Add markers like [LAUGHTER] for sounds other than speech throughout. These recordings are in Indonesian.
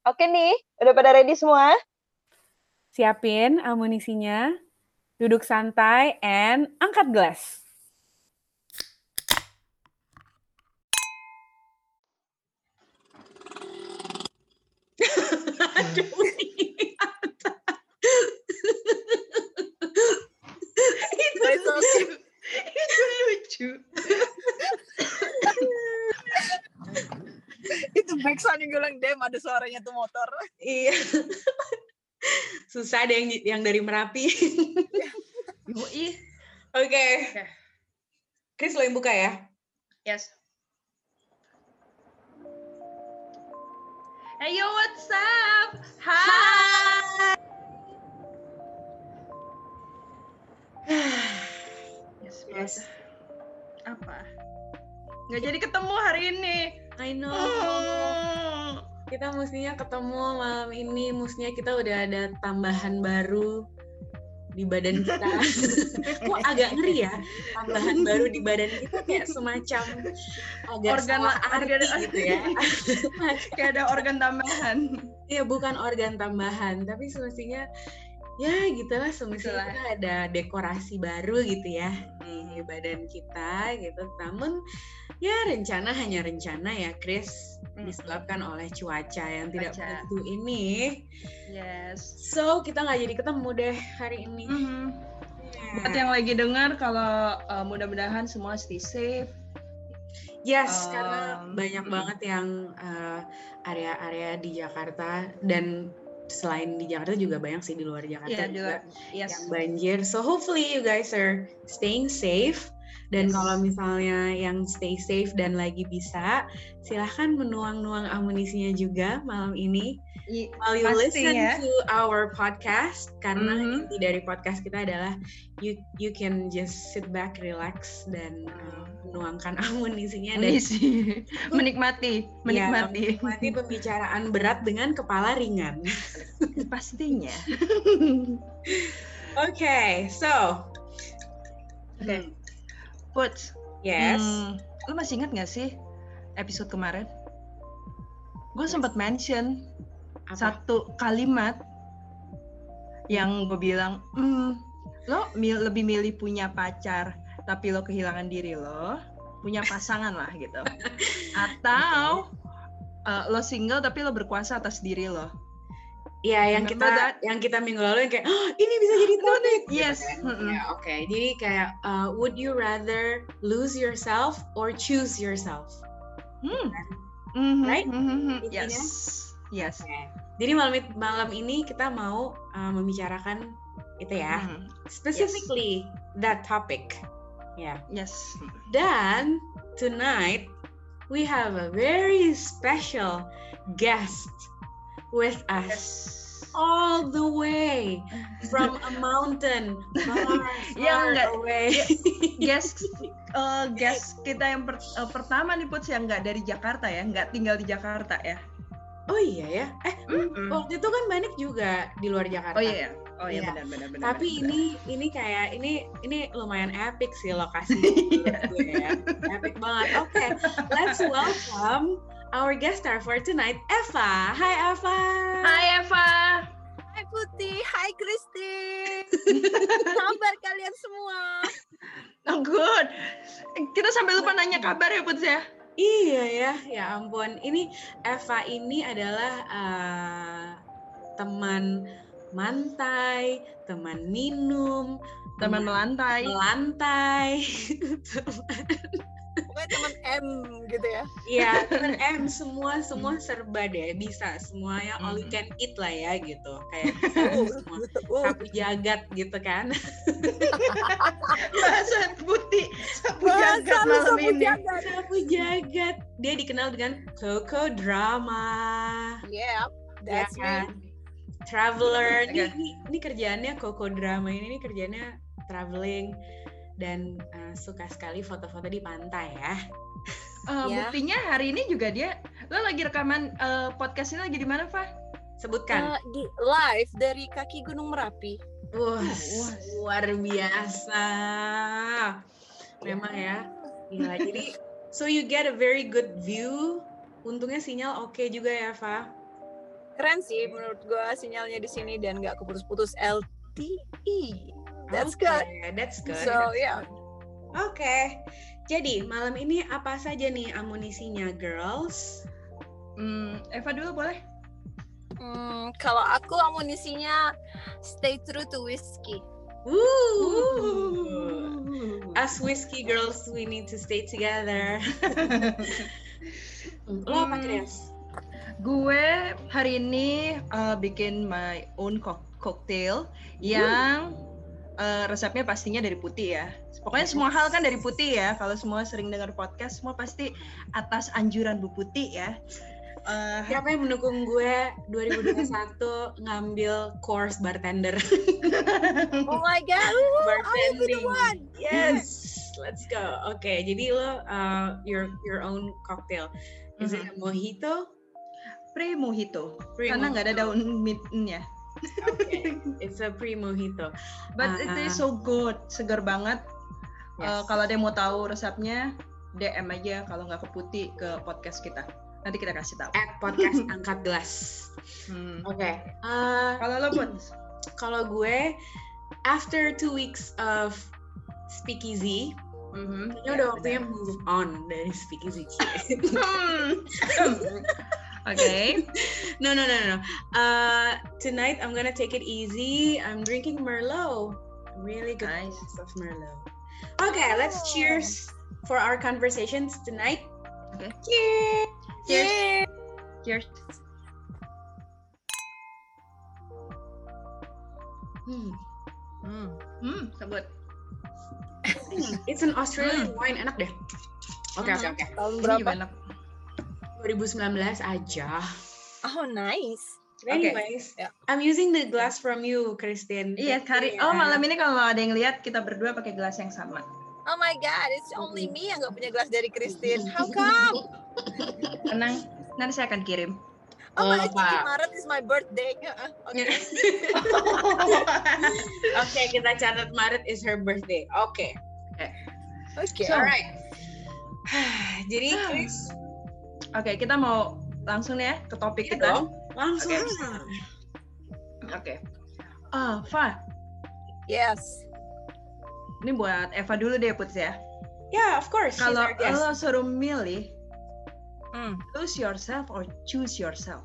Oke nih, udah pada ready semua? Siapin amunisinya, duduk santai, and angkat gelas. itu lucu. itu lucu. Itu backsound yang bilang dem ada suaranya tuh motor iya. Susah ada yang yang dari Merapi. Oke. Oke. Chris lo yang buka ya? Yes. Hey yo, what's up? Hi. [SIGHS] Yes, Yes. Apa? Nggak jadi ketemu hari ini. I know. Oh. Kita mestinya ketemu malam ini, mestinya kita udah ada tambahan baru di badan kita. [LAUGHS] Kok agak ngeri ya? Tambahan baru di badan kita kayak semacam agak Organ- arti organ- gitu ya. [LAUGHS] Kayak ada organ tambahan. Iya bukan organ tambahan, tapi semestinya ya gitulah kita ada dekorasi baru gitu ya di badan kita gitu. Namun ya rencana hanya rencana ya Chris Hmm. disebabkan oleh cuaca yang tidak Cuaca. menentu ini. Yes. So kita nggak jadi ketemu deh hari ini. Mhm. Ya. Buat yang lagi dengar, kalau uh, mudah-mudahan semua stay safe. Yes, karena Um, banyak mm. banget yang uh, area-area di Jakarta dan selain di Jakarta juga banyak sih di luar Jakarta juga juga. Yes. yang banjir. So hopefully you guys are staying safe. Dan Yes. kalau misalnya yang stay safe dan lagi bisa, silahkan menuang-nuang amunisinya juga malam ini. While you Pasti listen ya. to our podcast, karena Mhm. inti dari podcast kita adalah you you can just sit back, relax dan uh, menuangkan [LAUGHS] amunisinya dan Mengisi, menikmati, ya, menikmati. menikmati pembicaraan berat dengan kepala ringan. [LAUGHS] Pastinya. Oke, so Oke. Put, yes, hmm, lu masih ingat gak sih episode kemarin? Gue sempat mention apa? satu kalimat yang gue bilang, hmm, lo mil- lebih milih punya pacar tapi lo kehilangan diri lo, punya pasangan lah gitu, [LAUGHS] atau uh, lo single tapi lo berkuasa atas diri lo. Ya, yang Remember kita that? yang kita minggu lalu yang kayak "Oh, ini bisa jadi topik. gitu Yes. kan. Mm-mm. Ya, oke. Jadi kayak uh, would you rather lose yourself or choose yourself? Hmm. Mhm, Right? mhm, Intinya? Yes. Yes. Oke. Jadi malam malam ini kita mau uh, membicarakan itu ya. Mhm, Specifically that topic. Ya. Yes. Dan tonight we have a very special guest with us all the way from a mountain far, [LAUGHS] Yang far enggak- away. [LAUGHS] Guest eh, guest kita yang per- eh, pertama nih Puts yang nggak dari Jakarta ya, nggak tinggal di Jakarta ya. Oh iya ya. Eh, Mm-mm. waktu itu kan banyak juga di luar Jakarta. Oh iya, ya. oh iya Iya. benar benar benar. Tapi benar, ini ini kayak ini ini lumayan epic sih lokasi [LAUGHS] Iya. gue ya. Epic banget. Oke, let's welcome our guest star for tonight, Eva. Hai Eva. Hai Eva. Hai Putih, hai Kristi. [LAUGHS] Kabar kalian semua? Oh good. Kita sampai lupa nanya kabar ya Puts ya. Iya ya, ya ampun. Ini Eva ini adalah eh, teman mantai, teman minum, Teman melantai. melantai, [LAUGHS] Pokoknya teman M gitu ya. Iya, teman M semua semua serba deh, bisa semuanya all you can eat lah ya gitu, kayak bisa [LAUGHS] semua Uh, sapu jagat gitu kan. [LAUGHS] Bahasa putih. Sapu jagat malam sapu ini. jagat. Sapu jagat. Dia dikenal dengan Coco Drama. Yeah, ya that's kan? me. Traveler. [LAUGHS] Ini, ini, ini kerjaannya Coco Drama ini, ini kerjaannya traveling dan uh, suka sekali foto-foto di pantai ya. Eh, Ya. Buktinya hari ini juga dia. Lo lagi rekaman eh, podcast ini lagi di mana, Fah? Sebutkan. Eh, di live dari kaki Gunung Merapi. Wah, luar biasa. Memang ya. Gila. [LAUGHS] Jadi so you get a very good view. Untungnya sinyal oke juga ya, Fa. Keren sih menurut gua sinyalnya di sini dan nggak keputus-putus LTE. That's good. Okay, That's good. So yeah. Oke. Jadi malam ini apa saja nih amunisinya, girls? Hmm, Eva dulu boleh? Hmm, kalau aku amunisinya stay true to whiskey. Woo! As whiskey girls, we need to stay together. [LAUGHS] Lo apa, Hmm. Chris? Gue hari ini uh, bikin my own cock- cocktail yang uh, resepnya pastinya dari putih ya. Pokoknya semua hal kan dari putih ya. Kalau semua sering dengar podcast, semua pasti atas anjuran Bu Putih ya. Uh, Siapa yang mendukung gue 2021 ngambil course bartender? [LAUGHS] Oh my god, the Bartending. one. Yes, let's go. Oke, jadi lo uh, your your own cocktail. Is it a mojito? pre mojito Pre karena nggak ada daun mintnya. Okay, [LAUGHS] it's a pre mojito. But it is so good, segar banget. Uh, kalau ada yang mau tahu resepnya, DM aja kalau nggak ke putih ke podcast kita. Nanti kita kasih tahu. at podcast angkat gelas. Hmm. Oke. Uh, Kalau lo pun, kalau gue after two weeks of speakeasy, Mhm. kayaknya udah waktunya move on dari speakeasy. [LAUGHS] [LAUGHS] Oke. [LAUGHS] no, no, no, no. Uh, tonight I'm gonna take it easy. I'm drinking Merlot. Really good Nice. of Merlot. Okay, let's cheers for our conversations tonight. Okay. Cheers. Cheers. Cheers. Hmm. Hmm. Hmm, sebut. Hmm, It's an Australian wine, enak deh. Oke, oke, oke. Tahun berapa? enak. 2019 aja. Oh nice. Oke. Anyways, Ya. I'm using the glass from you, Christine. Iya, hari. Oh, malam ini kalau ada yang lihat kita berdua pakai gelas yang sama. Oh my god, it's only me yang nggak punya gelas dari Christine. How [LAUGHS] come? Tenang, nanti saya akan kirim. Oh, Oh, actually Pak. Maret is my birthday. [LAUGHS] [LAUGHS] Oke. Oke, kita catat Maret is her birthday. Oke. Oke. So, Alright. [SIGHS] Jadi Chris, Oke, kita mau langsung ya ke topik Iya kita. dong. langsung. Oke. aja. Oke. Ah, Fa, Yes. ini buat Eva dulu deh, Put ya. Yeah, of course. Kalau lo suruh milih, Hmm. lose yourself or choose yourself.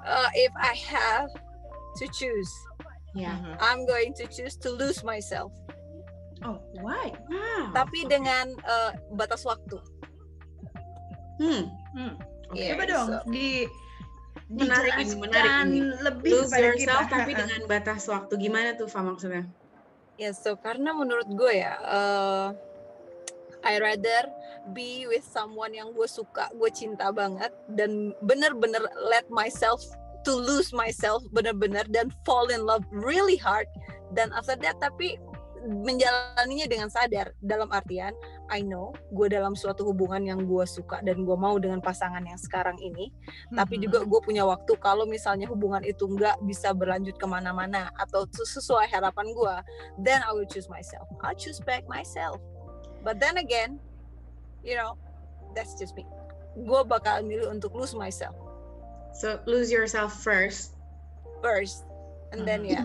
Uh, if I have to choose, Ya. Mhm. I'm going to choose to lose myself. Oh, why? Wow. Tapi dengan uh, batas waktu. Hmm. Hmm. Iya, Coba dong so- di Menarik ini, menarik ini. lebih Lose kepada yourself kita. tapi dengan batas waktu. Gimana tuh, Fa maksudnya? Ya, so karena menurut gue ya, uh, I rather be with someone yang gue suka, gue cinta banget, dan bener-bener let myself to lose myself bener-bener dan fall in love really hard. Dan after that, tapi menjalaninya dengan sadar dalam artian I know gue dalam suatu hubungan yang gue suka dan gue mau dengan pasangan yang sekarang ini. Tapi Mhm. juga gue punya waktu kalau misalnya hubungan itu nggak bisa berlanjut ke mana-mana atau sesu- sesuai harapan gue then I will choose myself. I'll choose back myself. But then again you know that's just me. Gue bakal milih untuk lose myself. So lose yourself first. first and then Mhm. ya.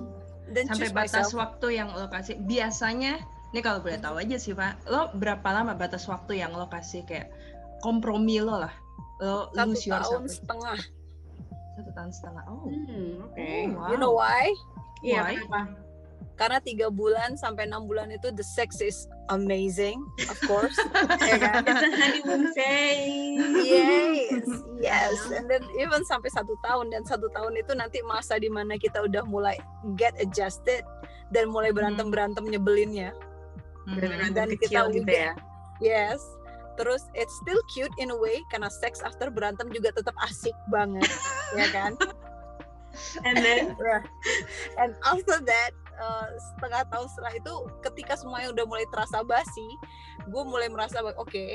Then sampai batas myself. waktu yang lo kasih. Biasanya ini kalau boleh tahu aja sih pak. Lo berapa lama batas waktu yang lo kasih kayak kompromi lo lah? Lo satu lose yourself tahun setengah. Satu tahun setengah. Oh, Hmm, oke. Oh, wow. you know why? Iya, Why? kenapa? karena tiga bulan sampai enam bulan itu the sex is amazing of course. [LAUGHS] Ya kan? It's a honeymoon phase. yes yes. And then even sampai satu tahun dan satu tahun itu nanti masa di mana kita udah mulai get adjusted dan mulai berantem berantem nyebelinnya Berantem Dan kita gitu udah- ya. yes. Terus it's still cute in a way karena sex after berantem juga tetap asik banget [LAUGHS] ya kan? And then? And after that uh, setengah tahun setelah itu ketika semuanya udah mulai terasa basi gue mulai merasa oke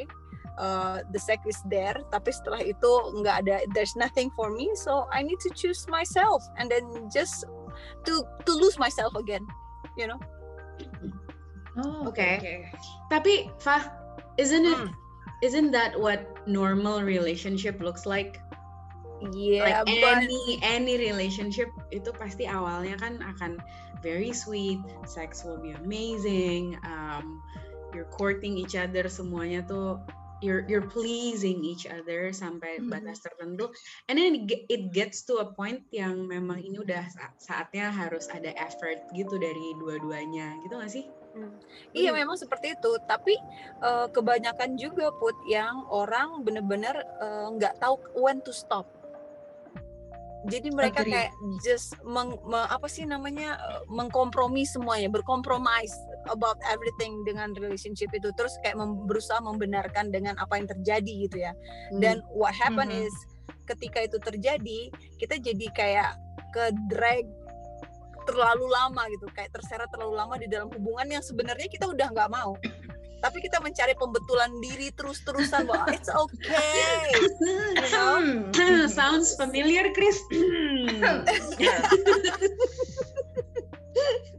uh, the sex is there tapi setelah itu nggak ada there's nothing for me so I need to choose myself and then just to to lose myself again you know Oh, Oke. tapi Fah, isn't it Hmm. isn't that what normal relationship looks like? Iya, like but- any any relationship itu pasti awalnya kan akan very sweet, sex will be amazing, um, you're courting each other semuanya tuh you're you're pleasing each other sampai Mhm. batas tertentu, and then it ge- it gets to a point yang memang ini udah sa- saatnya harus ada effort gitu dari dua-duanya, gitu gak sih? Iya memang seperti itu, tapi eh, kebanyakan juga put yang orang bener-bener eh, nggak tahu when to stop. Jadi mereka Agree. kayak just meng, me- apa sih namanya eh, mengkompromi semuanya, berkompromis about everything dengan relationship itu, terus kayak mem- berusaha membenarkan dengan apa yang terjadi gitu ya. Dan what happen Mhm. is ketika itu terjadi, kita jadi kayak ke drag terlalu lama gitu, kayak terseret terlalu lama di dalam hubungan yang sebenarnya kita udah nggak mau. Tapi kita mencari pembetulan diri terus-terusan bahwa it's okay, you know. Hmm. sounds familiar, Chris. [LAUGHS]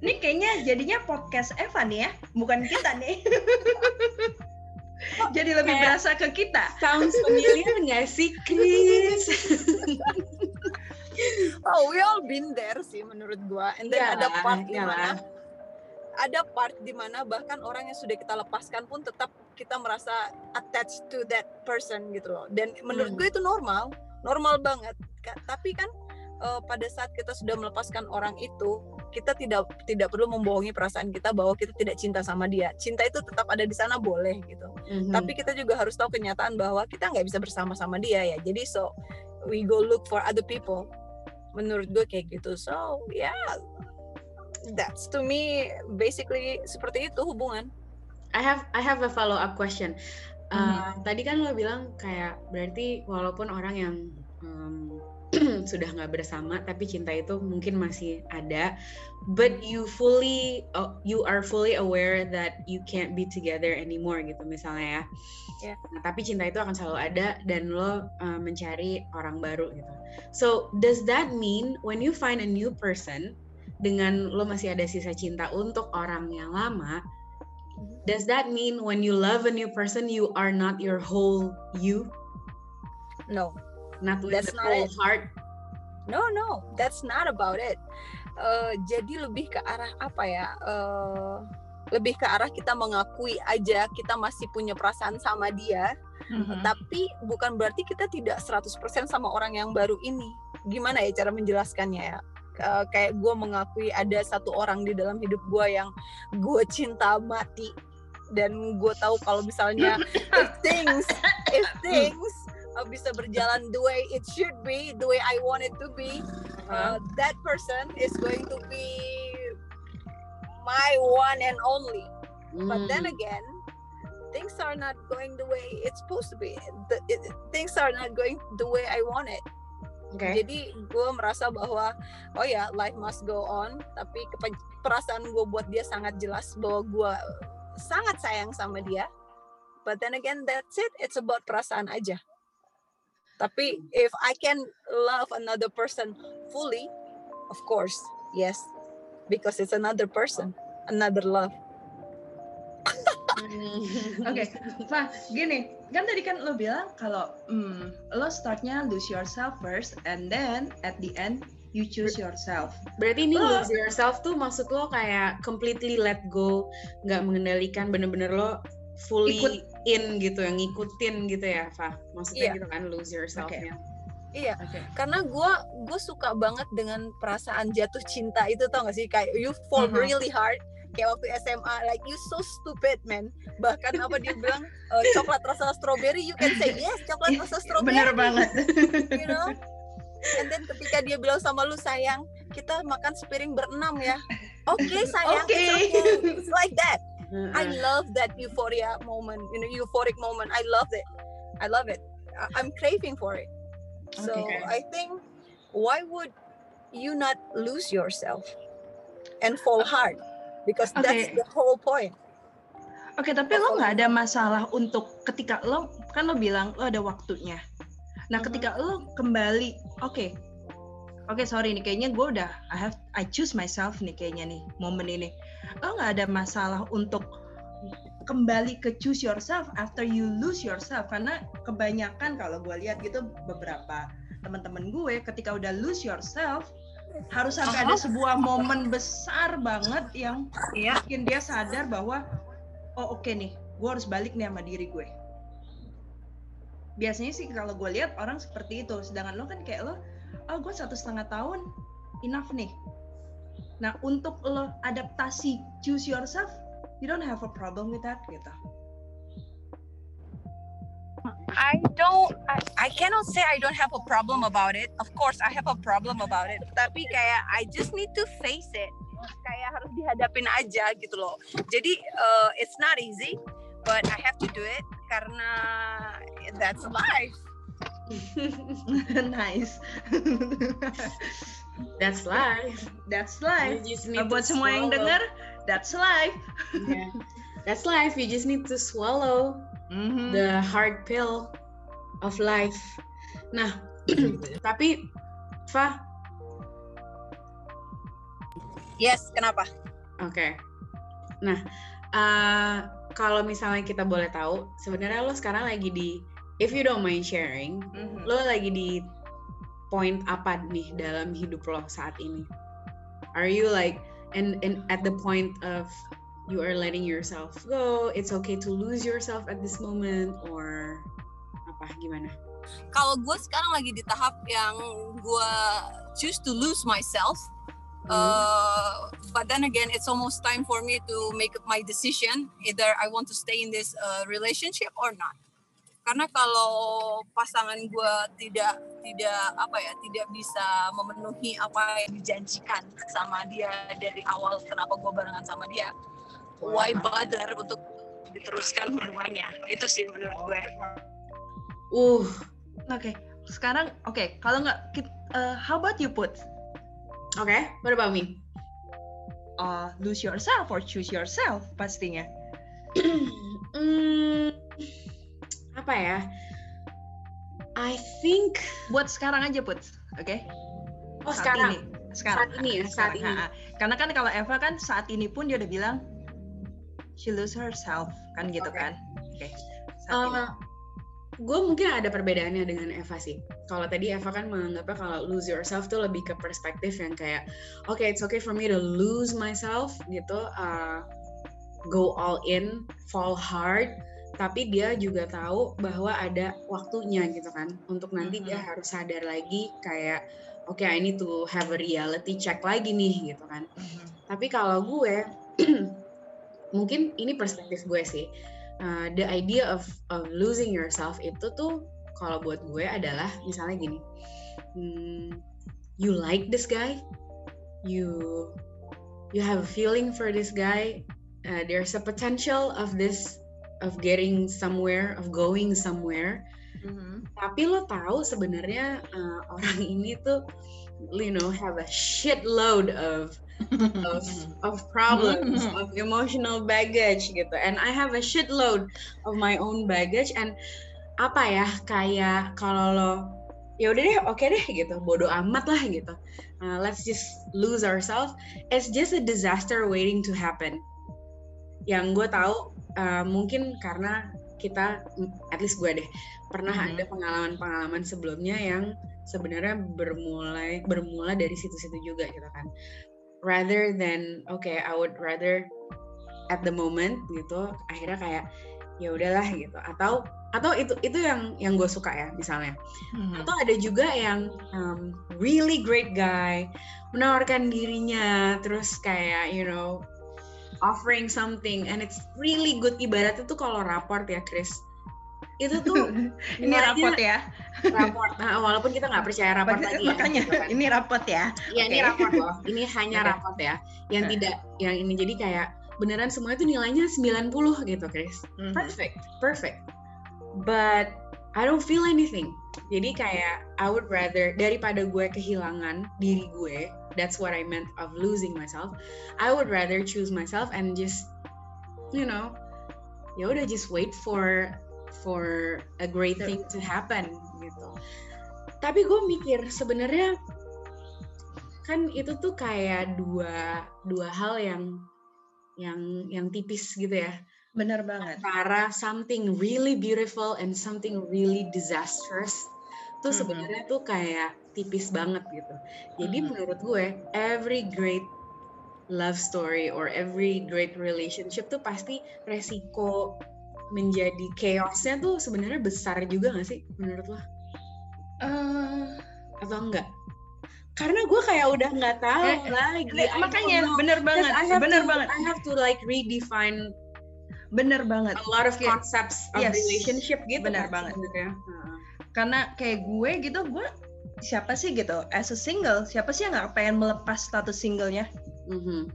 Ini kayaknya jadinya podcast Evan ya, bukan kita nih. [LAUGHS] Jadi lebih Kayak- berasa ke kita. sounds familiar nggak sih, Chris? [LAUGHS] [LAUGHS] Oh, we all been there sih menurut gua. And then ada Iyalah, part di iyalah. mana ada part di mana bahkan orang yang sudah kita lepaskan pun tetap kita merasa attached to that person gitu loh. Dan menurut Hmm. gue itu normal, normal banget. Tapi kan eh, pada saat kita sudah melepaskan orang itu, kita tidak tidak perlu membohongi perasaan kita bahwa kita tidak cinta sama dia. Cinta itu tetap ada di sana boleh gitu. Mhm. Tapi kita juga harus tahu kenyataan bahwa kita nggak bisa bersama sama dia ya. Jadi so we go look for other people. Menurut gue kayak gitu. So yeah, that's to me basically seperti itu hubungan. I have I have a follow up question. Uh, Tadi kan lo bilang kayak berarti walaupun orang yang um, [CLEARS THROAT] sudah nggak bersama tapi cinta itu mungkin masih ada, but you fully uh, you are fully aware that you can't be together anymore gitu misalnya ya. Ya. Nah, tapi cinta itu akan selalu ada dan lo uh, mencari orang baru gitu. So does that mean when you find a new person dengan lo masih ada sisa cinta untuk orang yang lama, does that mean when you love a new person you are not your whole you No, not with That's the not it. heart no, no, that's not about it. Eh, jadi lebih ke arah apa ya? eh, lebih ke arah kita mengakui aja kita masih punya perasaan sama dia, Mhm. tapi bukan berarti kita tidak 100% sama orang yang baru ini. Gimana ya cara menjelaskannya ya? Eh, kayak gue mengakui ada satu orang di dalam hidup gue yang gue cinta mati dan gue tahu kalau misalnya [LAUGHS] if things if things uh, bisa berjalan the way it should be, the way I want it to be, uh, that person is going to be my one and only. But then Hmm. again, things are not going the way it's supposed to be. The, it- things are not going the way I want it. Oke. Jadi gue merasa bahwa oh ya life must go on. Tapi perasaan gue buat dia sangat jelas bahwa gue sangat sayang sama dia. But then again that's it. It's about perasaan aja. Tapi if I can love another person fully, of course, yes, because it's another person, another love. Oke, Fa, gini, kan tadi kan lo bilang kalau hmm, lo startnya lose yourself first and then at the end you choose yourself. Berarti ini Oh. lose yourself tuh maksud lo kayak completely let go, nggak mengendalikan bener-bener lo fully Ikut. In gitu, yang ngikutin gitu ya, Fa. Maksudnya Iya. gitu kan lose yourself-nya. Iya, Oke. karena gue gue suka banget dengan perasaan jatuh cinta itu tau gak sih kayak you fall Mhm. really hard kayak waktu SMA like you so stupid man bahkan apa dia bilang [LAUGHS] "Eh, coklat rasa strawberry you can say yes coklat rasa strawberry Bener banget. [LAUGHS] you know and then ketika dia bilang sama lu sayang kita makan sepiring berenam ya [LAUGHS] oke sayang Oke. it's okay it's like that I Heeh. love that euphoria moment, you know, euphoric moment. I love it. I love it. I- I'm craving for it. So Okay. I think, why would you not lose yourself and fall hard? Because that's Okay. the whole point. Oke, tapi lo nggak ada masalah untuk ketika lo kan lo bilang lo ada waktunya. Nah, Mhm. ketika lo kembali, oke, oke sorry nih, kayaknya gue udah I have I choose myself nih kayaknya nih momen ini. Lo nggak ada masalah untuk kembali ke choose yourself after you lose yourself. Karena kebanyakan kalau gue lihat gitu beberapa teman-teman gue ketika udah lose yourself harus sampai ada sebuah momen besar banget yang Iya. bikin dia sadar bahwa oh oke nih gue harus balik nih sama diri gue. Biasanya sih kalau gue lihat orang seperti itu. Sedangkan lo kan kayak lo oh gue satu setengah tahun enough nih nah untuk lo adaptasi choose yourself you don't have a problem with that gitu I don't I, I cannot say I don't have a problem about it. Of course I have a problem about it. Tapi kayak I just need to face it. Kayak harus dihadapin aja gitu loh. Jadi uh, it's not easy, but I have to do it karena that's life. [LAUGHS] nice [LAUGHS] That's life. that's You life just Nah, need buat to semua yang denger that's life Yeah. That's life. You just need to swallow Mhm. the hard pill of life. Nah, [CLEARS THROAT] tapi Fa, Yes, kenapa? oke. Nah, eh, kalau misalnya kita boleh tahu, sebenarnya lo sekarang lagi di, if you don't mind sharing, Mhm. lo lagi di point apa nih dalam hidup lo saat ini? Are you like and and at the point of you are letting yourself go, it's okay to lose yourself at this moment or apa gimana? Kalau gue sekarang lagi di tahap yang gue choose to lose myself. Uh, but then again, it's almost time for me to make my decision. Either I want to stay in this uh, relationship or not. Karena kalau pasangan gue tidak tidak apa ya tidak bisa memenuhi apa yang dijanjikan sama dia dari awal kenapa gue barengan sama dia, why bother untuk diteruskan hubungannya? Itu sih menurut gue. Uh, Oke, sekarang oke kalau nggak eh, how about you put oke. What about me? uh, lose yourself or choose yourself pastinya. [CLEARS THROAT] Hmm, apa ya? I think Buat sekarang aja put, oke? oh Saat sekarang ini. Sekarang. Saat ini ya, saat Sekarang, ini. Karena kan kalau Eva kan saat ini pun dia udah bilang she lose herself kan gitu Oke. kan. Oke. Saat ini. gue mungkin ada perbedaannya dengan Eva sih. Kalau tadi Eva kan menganggapnya kalau lose yourself tuh lebih ke perspektif yang kayak, oke it's okay for me to lose myself gitu, uh, go all in, fall hard, tapi dia juga tahu bahwa ada waktunya gitu kan, untuk nanti dia harus sadar lagi kayak, oke I need to have a reality check lagi nih gitu kan. Tapi kalau gue, [CLEARS THROAT] mungkin ini perspektif gue sih. Uh, the idea of of losing yourself itu tuh kalau buat gue adalah misalnya gini, hmm, you like this guy, you you have a feeling for this guy, uh, there's a potential of this of getting somewhere, of going somewhere. Mhm. Tapi lo tahu sebenarnya uh, orang [LAUGHS] ini tuh, you know, have a shitload of of [LAUGHS] of problems Mhm. of emotional baggage gitu and I have a shitload of my own baggage and apa ya kayak kalau lo ya udah deh oke deh gitu bodoh amat lah gitu Uh, let's just lose ourselves it's just a disaster waiting to happen yang gue tahu uh, mungkin karena kita at least gue deh pernah Mhm. ada pengalaman-pengalaman sebelumnya yang sebenarnya bermulai bermula dari situ-situ juga gitu kan rather than okay I would rather at the moment gitu akhirnya kayak ya udahlah gitu atau atau itu itu yang yang gue suka ya misalnya Mhm. atau ada juga yang um, really great guy menawarkan dirinya terus kayak you know offering something and it's really good ibaratnya tuh kalau raport ya Chris itu tuh [LAUGHS] ini rapot ya. raport nah, walaupun kita nggak percaya raport Makanya, lagi ya makanya gitu kan. ini rapot ya. Ya ini Oke. raport loh. Ini hanya raport ya. Yang Nah. tidak yang ini jadi kayak beneran semua itu nilainya 90 gitu, Chris. Mhm. Perfect, perfect. But I don't feel anything. Jadi kayak I would rather daripada gue kehilangan diri gue, that's what I meant of losing myself. I would rather choose myself and just you know, ya udah just wait for for a great thing to happen gitu. Tapi gue mikir sebenarnya kan itu tuh kayak dua dua hal yang yang yang tipis gitu ya Benar banget. antara something really beautiful and something really disastrous tuh Mhm. sebenarnya tuh kayak tipis banget gitu. Jadi Mhm. menurut gue every great love story or every great relationship tuh pasti resiko menjadi chaosnya tuh sebenarnya besar juga gak sih menurut lo? Eh, Atau enggak? Karena gue kayak udah nggak tahu Eh, lagi. Don't makanya know. bener banget, bener to, banget, I have to like redefine bener banget. a lot of Kayak- concepts of Yes. relationship gitu Bener kan banget. Heeh. Karena kayak gue gitu, gue siapa sih gitu, as a single, siapa sih yang nggak pengen melepas status singlenya? Mhm.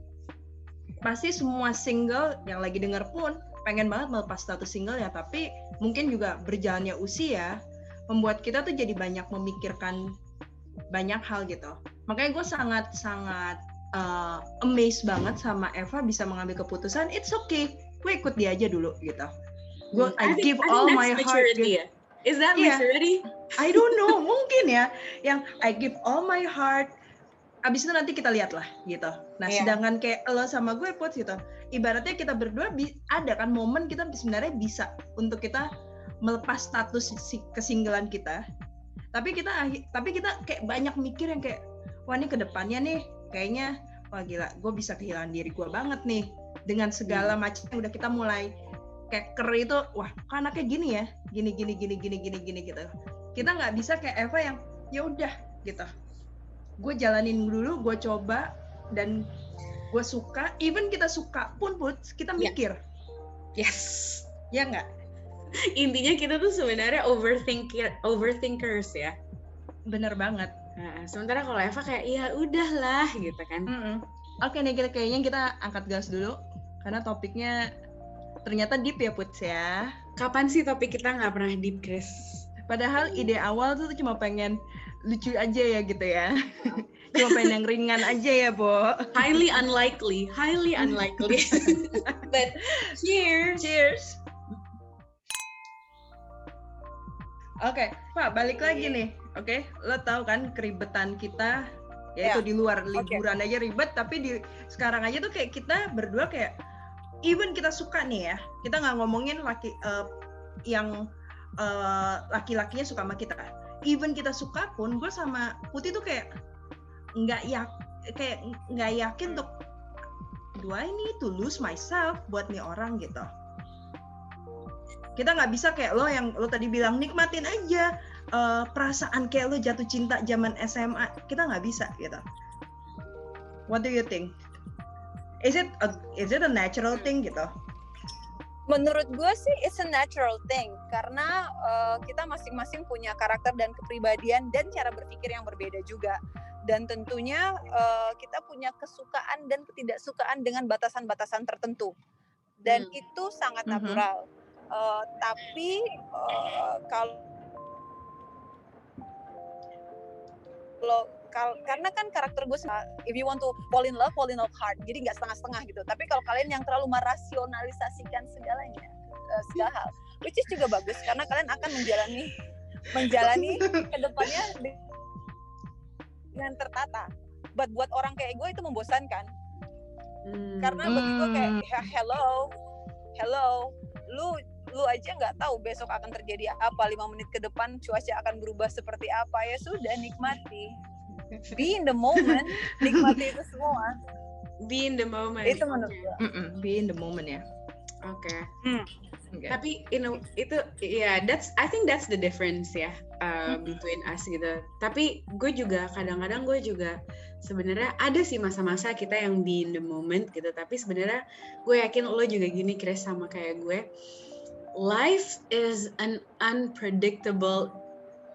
Pasti semua single yang lagi denger pun pengen banget melepas status single ya, tapi mungkin juga berjalannya usia membuat kita tuh jadi banyak memikirkan banyak hal gitu. Makanya gue sangat sangat uh, amazed banget sama Eva bisa mengambil keputusan. It's okay, gue ikut dia aja dulu gitu. Gue I I, give I think all my heart. gitu. ya. Is that Iya. maturity? I don't know, [LAUGHS] mungkin ya. Yang I give all my heart. Abis itu nanti kita lihat lah gitu. Nah, Iya. sedangkan kayak lo sama gue put gitu. Ibaratnya kita berdua bi- ada kan momen kita sebenarnya bisa untuk kita melepas status si kesinggelan kita. Tapi kita tapi kita kayak banyak mikir yang kayak wah ini ke depannya nih kayaknya wah gila gue bisa kehilangan diri gue banget nih dengan segala macam yang udah kita mulai keker itu wah kok anaknya gini ya gini gini gini gini gini gini gitu kita nggak bisa kayak Eva yang ya udah gitu gue jalanin dulu gue coba dan gue suka even kita suka pun put kita Iya. mikir Yes. ya nggak Intinya kita tuh sebenarnya overthinker overthinkers ya. bener banget Nah, sementara kalau Eva kayak ya udahlah gitu kan. Mm-mm. oke nih kita kayaknya kita angkat gas dulu karena topiknya ternyata deep ya put ya Kapan sih topik kita nggak pernah deep, Chris? padahal ide awal tuh cuma pengen lucu aja ya gitu ya [LAUGHS] cuma pengen yang ringan aja ya Bo Highly unlikely, highly unlikely. [LAUGHS] But cheers. Cheers. Oke, Pak, balik lagi nih. Oke, lo tahu kan keribetan kita yaitu Ya, di luar liburan aja ribet, tapi di sekarang aja tuh kayak kita berdua kayak even kita suka nih ya, kita nggak ngomongin laki eh, yang eh, laki-lakinya suka sama kita. Even kita suka pun, gue sama Putih tuh kayak nggak yak kayak nggak yakin untuk do I need to lose myself buat nih orang? gitu. Kita nggak bisa kayak lo yang lo tadi bilang nikmatin aja eh, perasaan kayak lo jatuh cinta zaman SMA kita nggak bisa gitu. What do you think is it a, is it a natural thing gitu? Menurut gue sih it's a natural thing. Karena uh, kita masing-masing punya karakter dan kepribadian dan cara berpikir yang berbeda juga. Dan tentunya uh, kita punya kesukaan dan ketidaksukaan dengan batasan-batasan tertentu. Dan Hmm. itu sangat Mhm. natural. Uh, tapi uh, kalau kalau kal- karena kan karakter gue sama- if you want to fall in love fall in love hard. Jadi nggak setengah-setengah gitu. Tapi kalau kalian yang terlalu merasionalisasikan segalanya eh, segala hal which is juga bagus karena kalian akan menjalani menjalani ke depannya de- dengan tertata. But buat orang kayak gue itu membosankan. Hmm. karena bagi gue kayak Hmm. "Ya, hello hello lu lu aja nggak tahu besok akan terjadi apa lima menit ke depan cuaca akan berubah seperti apa. Ya sudah nikmati be in the moment nikmati itu semua be in the moment. itu menurut gue Mm-mm, be in the moment ya Oke. Oke. Tapi you know, itu ya that's I think that's the difference ya uh, Mm-mm. between us gitu. Tapi gue juga kadang-kadang gue juga sebenarnya ada sih masa-masa kita yang be in the moment gitu. Tapi sebenarnya gue yakin lo juga gini Chris sama kayak gue. Life is an unpredictable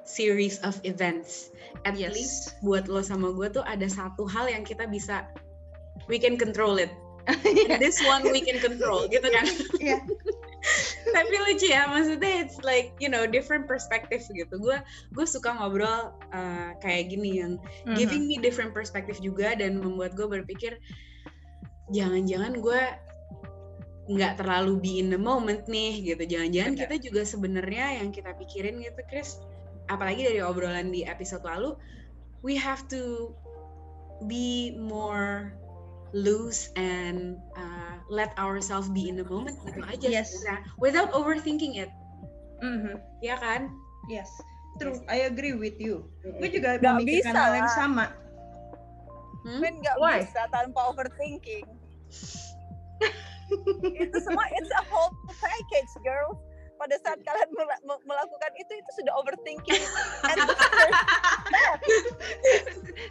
series of events. At Yes. least buat lo sama gue tuh ada satu hal yang kita bisa we can control it. [LAUGHS] This one we can control gitu kan. [LAUGHS] Iya. Tapi lucu ya, maksudnya it's like you know different perspective gitu. Gue gue suka ngobrol uh, kayak gini yang Mhm. giving me different perspective juga dan membuat gue berpikir jangan-jangan gue nggak terlalu be in the moment nih gitu. Jangan-jangan kita juga sebenarnya yang kita pikirin gitu, Chris. Apalagi dari obrolan di episode lalu, we have to be more loose and uh, let ourselves be in the moment gitu aja Yes. sebenarnya without overthinking it Mhm. ya kan Yes. true. I agree with you. Gue juga Nggak memikirkan bisa hal yang sama. Hmm? Men nggak Why? bisa tanpa overthinking. [LAUGHS] itu semua it's a whole package, girl. Pada saat kalian mela- me- melakukan itu itu sudah overthinking. [LAUGHS] And [LAUGHS]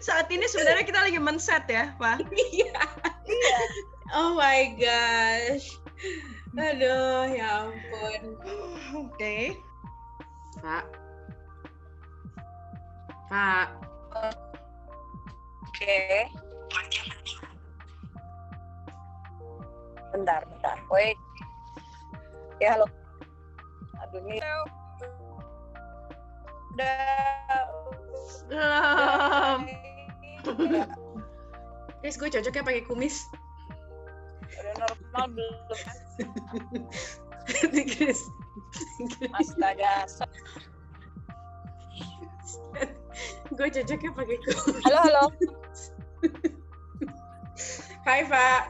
Saat ini sebenarnya kita lagi men-set ya, Pak. [LAUGHS] Iya. Oh my gosh. Aduh, ya ampun. Oke. Pak. Pak. Oke. Bentar, bentar. Wait. Ya, halo. Ini udah Chris, gue cocoknya pakai kumis. udah normal belum? Chris. Astaga. gue cocoknya pakai kumis. Halo, halo. Hai, Pak.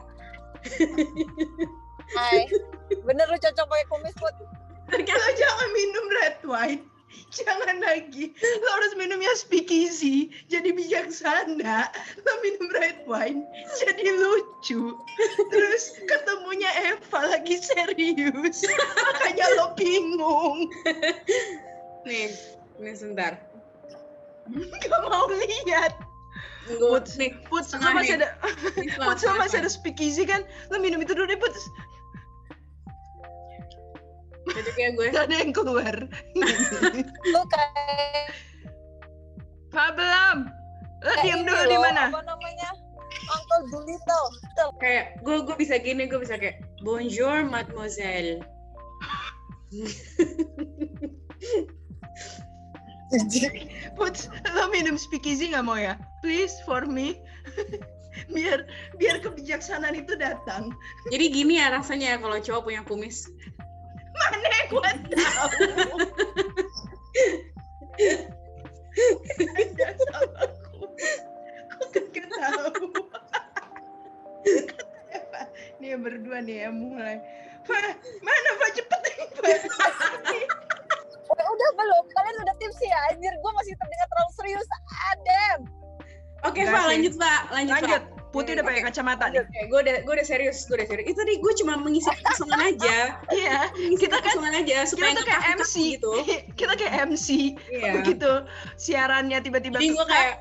Hai. Bener lu cocok pakai kumis, Put? Lo jangan minum red wine. Jangan lagi. Lo harus minumnya speakeasy. Jadi bijaksana. Lo minum red wine. Jadi lucu. Terus ketemunya Eva lagi serius. Makanya lo bingung. Nih, nih sebentar. Gak mau lihat. Put, nih, Put, lo masih ada, Put, lo masih ada speakeasy kan? Lo minum itu dulu deh, Put. Cocoknya gue. Gak ada yang keluar. Lu kayak Pak belum. Lo kayak diem dulu di mana? Apa namanya? Uncle Doolittle. Kayak gue gue bisa gini, gue bisa kayak Bonjour, mademoiselle. Put, lo minum speakeasy nggak mau ya? Please for me. [LAUGHS] biar biar kebijaksanaan itu datang. Jadi gini ya rasanya kalau cowok punya kumis. Mana gue tahu. Ada salahku. Kok kagak tahu? Nih berdua nih yang mulai. Pak, mana Pak cepetin Pak. Udah, belum? Kalian udah tips ya? Anjir, gue masih terdengar terlalu serius. Adem. Oke, Enggak Pak, lanjut, Pak. Lanjut, Lanjut. Pak. Putih udah pakai kacamata nih. Oke, gue udah gue udah serius, gue udah serius. Itu tadi gue cuma mengisi kekosongan aja. Iya, Mengisi Kita kan- kekosongan aja supaya kita tuh nggak kayak MC gitu. [LAUGHS] Kita kayak MC. Iya. Begitu [LAUGHS] siarannya tiba-tiba Jadi gue kayak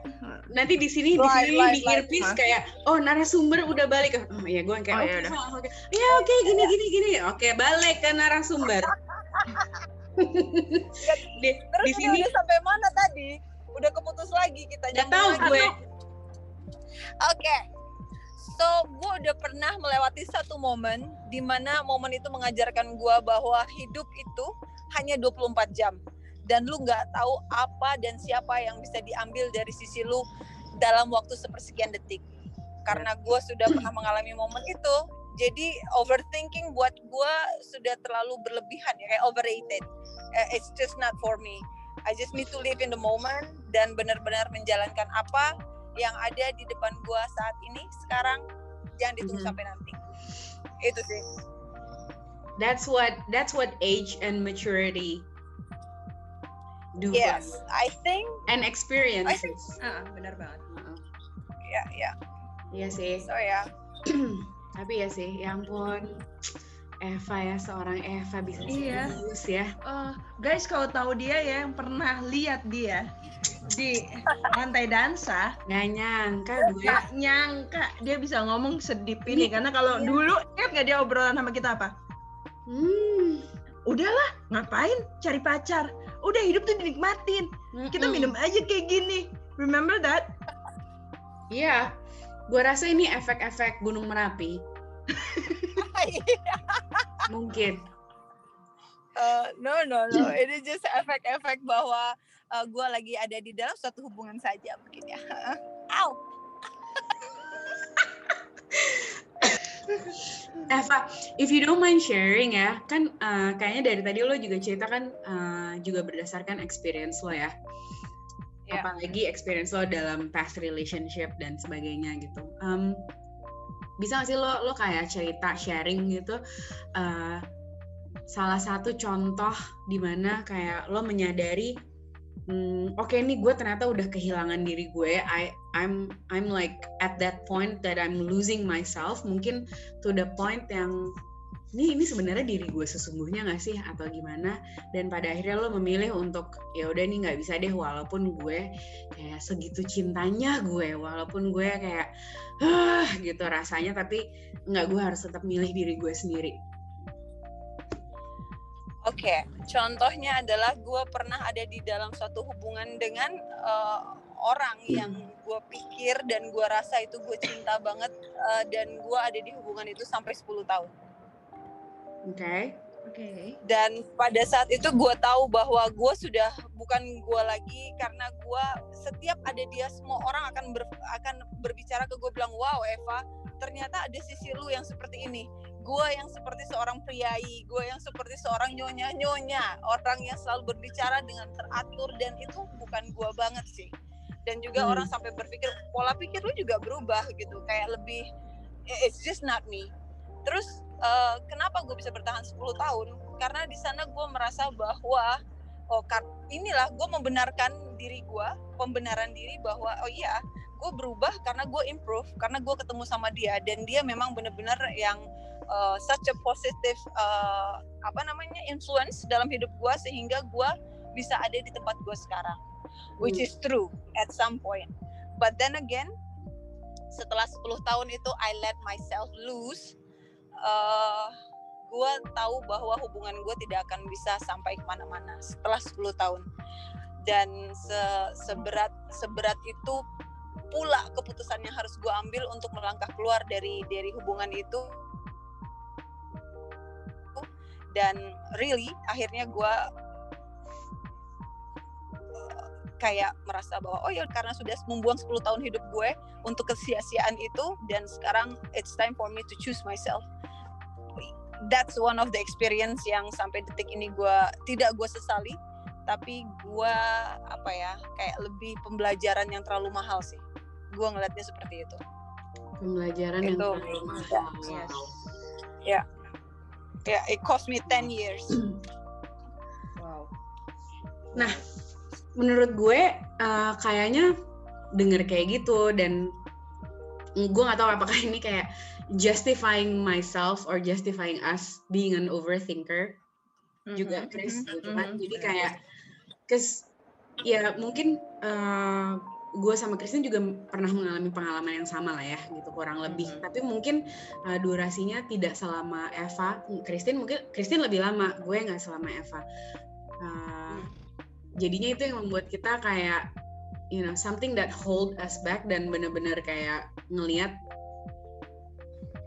nanti di sini di sini di earpiece kayak oh narasumber udah balik oh iya gue kayak Oh, oke iya oke iya oke gini gini gini oke balik ke narasumber [LAUGHS] di, Terus di ini sini udah sampai mana tadi? Udah keputus lagi kita. nggak nyambung tahu gue Oke. So, gue udah pernah melewati satu momen di mana momen itu mengajarkan gue bahwa hidup itu hanya 24 jam. Dan lu nggak tahu apa dan siapa yang bisa diambil dari sisi lu dalam waktu sepersekian detik. Karena gue sudah pernah mengalami momen itu, jadi overthinking buat gue sudah terlalu berlebihan ya, kayak overrated. Eh, It's just not for me. I just need to live in the moment dan benar-benar menjalankan apa yang ada di depan gua saat ini sekarang jangan ditunggu Mhm. sampai nanti itu sih that's what that's what age and maturity do for yes. I think and experiences Ah, benar banget. Heeh. ya ya iya sih so ya [CLEARS THROAT] tapi ya sih ya ampun Eva ya seorang Eva bisa Iya. serius ya Oh, guys kalau tahu dia ya yang pernah lihat dia di lantai dansa, nggak nyangka gue gak nyangka dia bisa ngomong sedip ini Ini- karena kalau iya. dulu ingat nggak dia obrolan sama kita apa? hmm. Udahlah, ngapain cari pacar? Udah hidup tuh dinikmatin. Kita Mm-mm. minum aja kayak gini. Remember that? Iya, gue rasa ini efek-efek Gunung Merapi. [LAUGHS] Mungkin. Uh, no no no [LAUGHS] ini just efek-efek bahwa uh, gue lagi ada di dalam suatu hubungan saja mungkin ya [LAUGHS] Ow. [LAUGHS] Eva, if you don't mind sharing ya, kan eh, kayaknya dari tadi lo juga cerita kan eh, juga berdasarkan experience lo ya. Ya. Apalagi experience lo dalam past relationship dan sebagainya gitu. Em, bisa gak sih lo lo kayak cerita sharing gitu eh, salah satu contoh di mana kayak lo menyadari hmm, oke nih gue ternyata udah kehilangan diri gue I I'm I'm like at that point that I'm losing myself. Mungkin to the point yang ini ini sebenarnya diri gue sesungguhnya nggak sih? Atau gimana? Dan pada akhirnya lo memilih untuk ya udah nih nggak bisa deh walaupun gue kayak segitu cintanya gue walaupun gue kayak ah gitu rasanya tapi nggak gue harus tetap milih diri gue sendiri. Oke, contohnya adalah gue pernah ada di dalam suatu hubungan dengan uh, orang yang gue pikir dan gue rasa itu gue cinta banget uh, dan gue ada di hubungan itu sampai 10 tahun. Oke okay. Oke. Okay. Dan pada saat itu gue tahu bahwa gue sudah bukan gue lagi karena gue setiap ada dia semua orang akan ber, akan berbicara ke gue bilang wow Eva ternyata ada sisi lu yang seperti ini gue yang seperti seorang priai gue yang seperti seorang nyonya nyonya orang yang selalu berbicara dengan teratur dan itu bukan gue banget sih dan juga hmm. orang sampai berpikir pola pikir lu juga berubah gitu kayak lebih it's just not me terus uh, kenapa gue bisa bertahan 10 tahun? Karena di sana gue merasa bahwa oh inilah gue membenarkan diri gue pembenaran diri bahwa oh iya gue berubah karena gue improve karena gue ketemu sama dia dan dia memang benar-benar yang uh, such a positive uh, apa namanya influence dalam hidup gue sehingga gue bisa ada di tempat gue sekarang. Which is true at some point. But then again setelah 10 tahun itu I let myself loose uh, gue tahu bahwa hubungan gue tidak akan bisa sampai ke mana-mana setelah 10 tahun. Dan se seberat seberat itu pula keputusan yang harus gue ambil untuk melangkah keluar dari dari hubungan itu. Dan really akhirnya gue kayak merasa bahwa oh ya karena sudah membuang 10 tahun hidup gue untuk kesia-siaan itu dan sekarang it's time for me to choose myself that's one of the experience yang sampai detik ini gue tidak gue sesali tapi gue apa ya kayak lebih pembelajaran yang terlalu mahal sih. Gue ngeliatnya seperti itu. Pembelajaran itu. yang terlalu mahal. Ya. Ya yeah, it cost me 10 years. Wow. Nah menurut gue uh, kayaknya denger kayak gitu dan gue nggak tahu apakah ini kayak justifying myself or justifying us being an overthinker mm-hmm. juga Chris mm-hmm. gitu kan mm-hmm. jadi kayak kes ya mungkin uh, gue sama Kristen juga pernah mengalami pengalaman yang sama lah ya gitu kurang lebih mm-hmm. tapi mungkin uh, durasinya tidak selama Eva Kristen mungkin Kristen lebih lama gue nggak selama Eva uh, jadinya itu yang membuat kita kayak you know something that hold us back dan bener-bener kayak ngelihat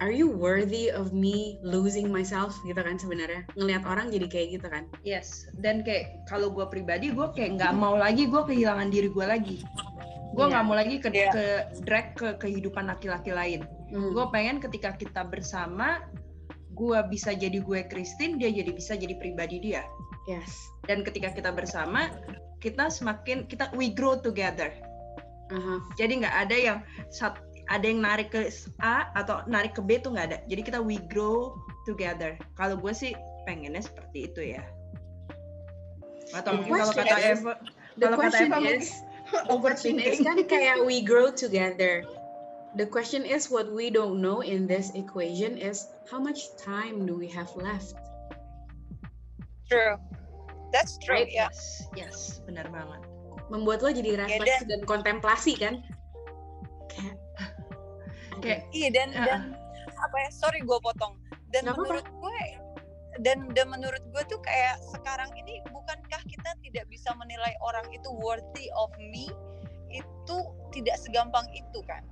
are you worthy of me losing myself? Gitu kan sebenarnya. Ngelihat orang jadi kayak gitu kan. Yes. Dan kayak kalau gue pribadi gue kayak nggak mau lagi gue kehilangan diri gue lagi. Gue nggak yeah. mau lagi ke, yeah. ke drag ke kehidupan laki-laki lain. Mm. gue pengen ketika kita bersama gue bisa jadi gue Christine dia jadi bisa jadi pribadi dia. Yes. Dan ketika kita bersama kita semakin kita we grow together. Uh-huh. jadi nggak ada yang sat, ada yang narik ke A atau narik ke B tuh nggak ada jadi kita we grow together kalau gue sih pengennya seperti itu ya atau mungkin kalau kata Eva kalau kata Eva is, overthinking. [LAUGHS] kan kayak we grow together. The question is what we don't know in this equation is how much time do we have left? True. That's true. Right? Yes. Yes, benar banget. Membuat lo jadi refleksi dan, dan kontemplasi kan? Kayak kayak iya dan uh, dan apa ya? Sorry gue potong. Dan menurut apa? gue dan dan menurut gue tuh kayak sekarang ini bukankah kita tidak bisa menilai orang itu worthy of me itu tidak segampang itu kan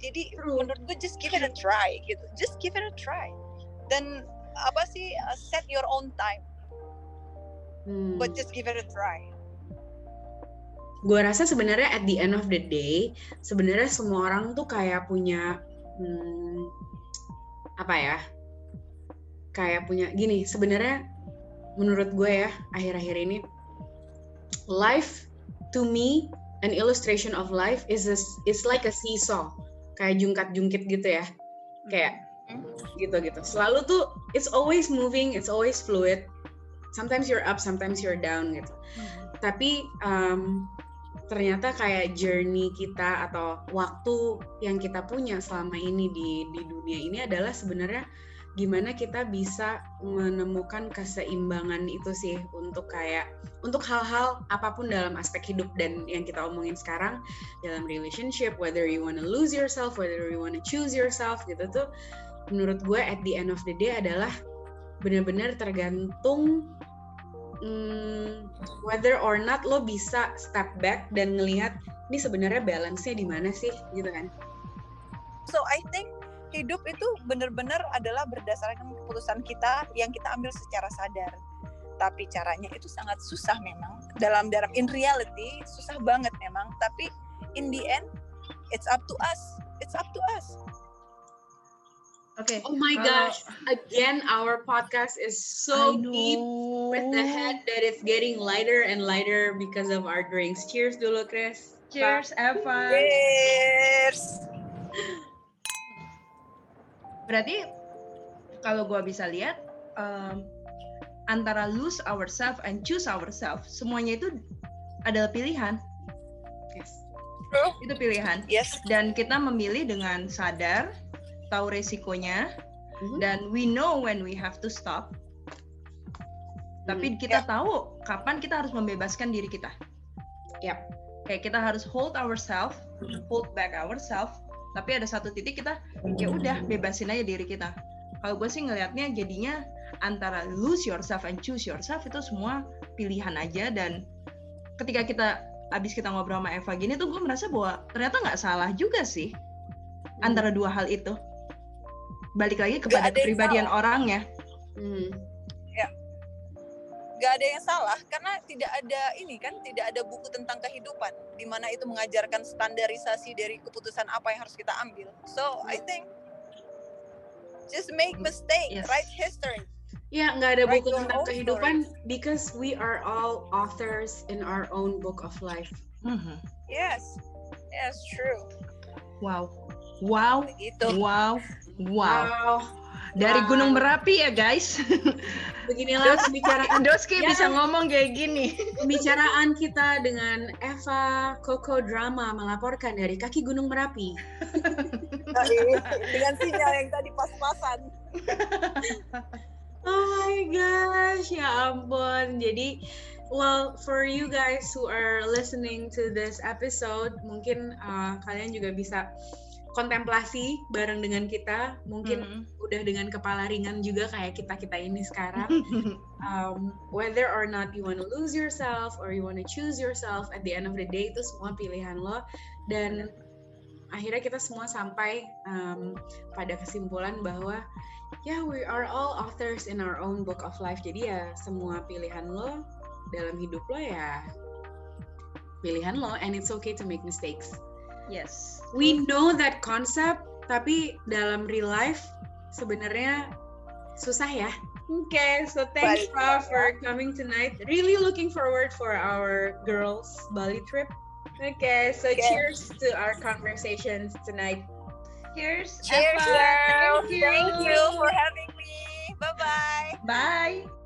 jadi True. menurut gue just give it a try gitu just give it a try dan apa sih uh, set your own time hmm. but just give it a try gue rasa sebenarnya at the end of the day sebenarnya semua orang tuh kayak punya hmm, apa ya? Kayak punya gini sebenarnya menurut gue ya akhir-akhir ini life to me an illustration of life is a, it's like a seesaw. Kayak jungkat-jungkit gitu ya. Kayak gitu gitu selalu tuh it's always moving it's always fluid. Sometimes you're up sometimes you're down gitu. Tapi um, ternyata kayak journey kita atau waktu yang kita punya selama ini di di dunia ini adalah sebenarnya gimana kita bisa menemukan keseimbangan itu sih untuk kayak untuk hal-hal apa pun dalam aspek hidup dan yang kita omongin sekarang dalam relationship whether you wanna lose yourself whether you wanna choose yourself gitu tuh menurut gue at the end of the day adalah benar-benar tergantung hmm, whether or not lo bisa step back dan ngelihat ini sebenarnya balance-nya di mana sih gitu kan so I think hidup itu benar-benar adalah berdasarkan keputusan kita yang kita ambil secara sadar. Tapi caranya itu sangat susah memang. Dalam dalam in reality susah banget memang. Tapi in the end it's up to us. It's up to us. Oke. Oh my gosh! Again, our podcast is so deep with the head that it's getting lighter and lighter because of our drinks. Cheers dulu, Chris. Cheers, Eva. Cheers. Berarti kalau gua bisa lihat um, antara lose ourselves and choose ourselves, semuanya itu adalah pilihan. Yes. True. Itu pilihan. Yes. Dan kita memilih dengan sadar, tahu resikonya, Mhm. dan we know when we have to stop. Tapi kita tahu kapan kita harus membebaskan diri kita. Yap. Kayak kita harus hold ourselves, hold back ourselves. Tapi ada satu titik kita ya udah bebasin aja diri kita. Kalau gue sih ngelihatnya jadinya antara lose yourself and choose yourself itu semua pilihan aja dan ketika kita abis kita ngobrol sama Eva gini tuh gue merasa bahwa ternyata nggak salah juga sih antara dua hal itu. Balik lagi kepada kepribadian orangnya. Hmm. Gak ada yang salah karena tidak ada ini kan tidak ada buku tentang kehidupan di mana itu mengajarkan standarisasi dari keputusan apa yang harus kita ambil. So I think just make mistake, Yes. write history. Ya, nggak ada Write buku tentang kehidupan because we are all authors in our own book of life. Mhm. Yes, yes, true. Wow, wow, Begitu. wow, wow. Wow. Dari Wow. Gunung Merapi ya guys. [LAUGHS] Beginilah pembicaraan Doski Ya. bisa ngomong kayak gini. pembicaraan kita dengan Eva Koko Drama melaporkan dari kaki Gunung Merapi. Dengan sinyal yang tadi pas-pasan. Oh my gosh, ya ampun. Jadi, well, for you guys who are listening to this episode, mungkin uh, kalian juga bisa kontemplasi bareng dengan kita. Mungkin Mhm. udah dengan kepala ringan juga kayak kita-kita ini sekarang. [LAUGHS] um, whether or not you want to lose yourself or you want to choose yourself at the end of the day itu semua pilihan lo dan akhirnya kita semua sampai um, pada kesimpulan bahwa ya we are all authors in our own book of life jadi ya semua pilihan lo dalam hidup lo ya pilihan lo and it's okay to make mistakes yes. we know that concept tapi dalam real life sebenarnya susah ya Okay, so thanks. Ra for coming tonight. Really looking forward for our girls Bali trip. Okay, so Okay. cheers to our conversations tonight. Cheers. Cheers. Thank you. Thank you for having me. Bye-bye. Bye.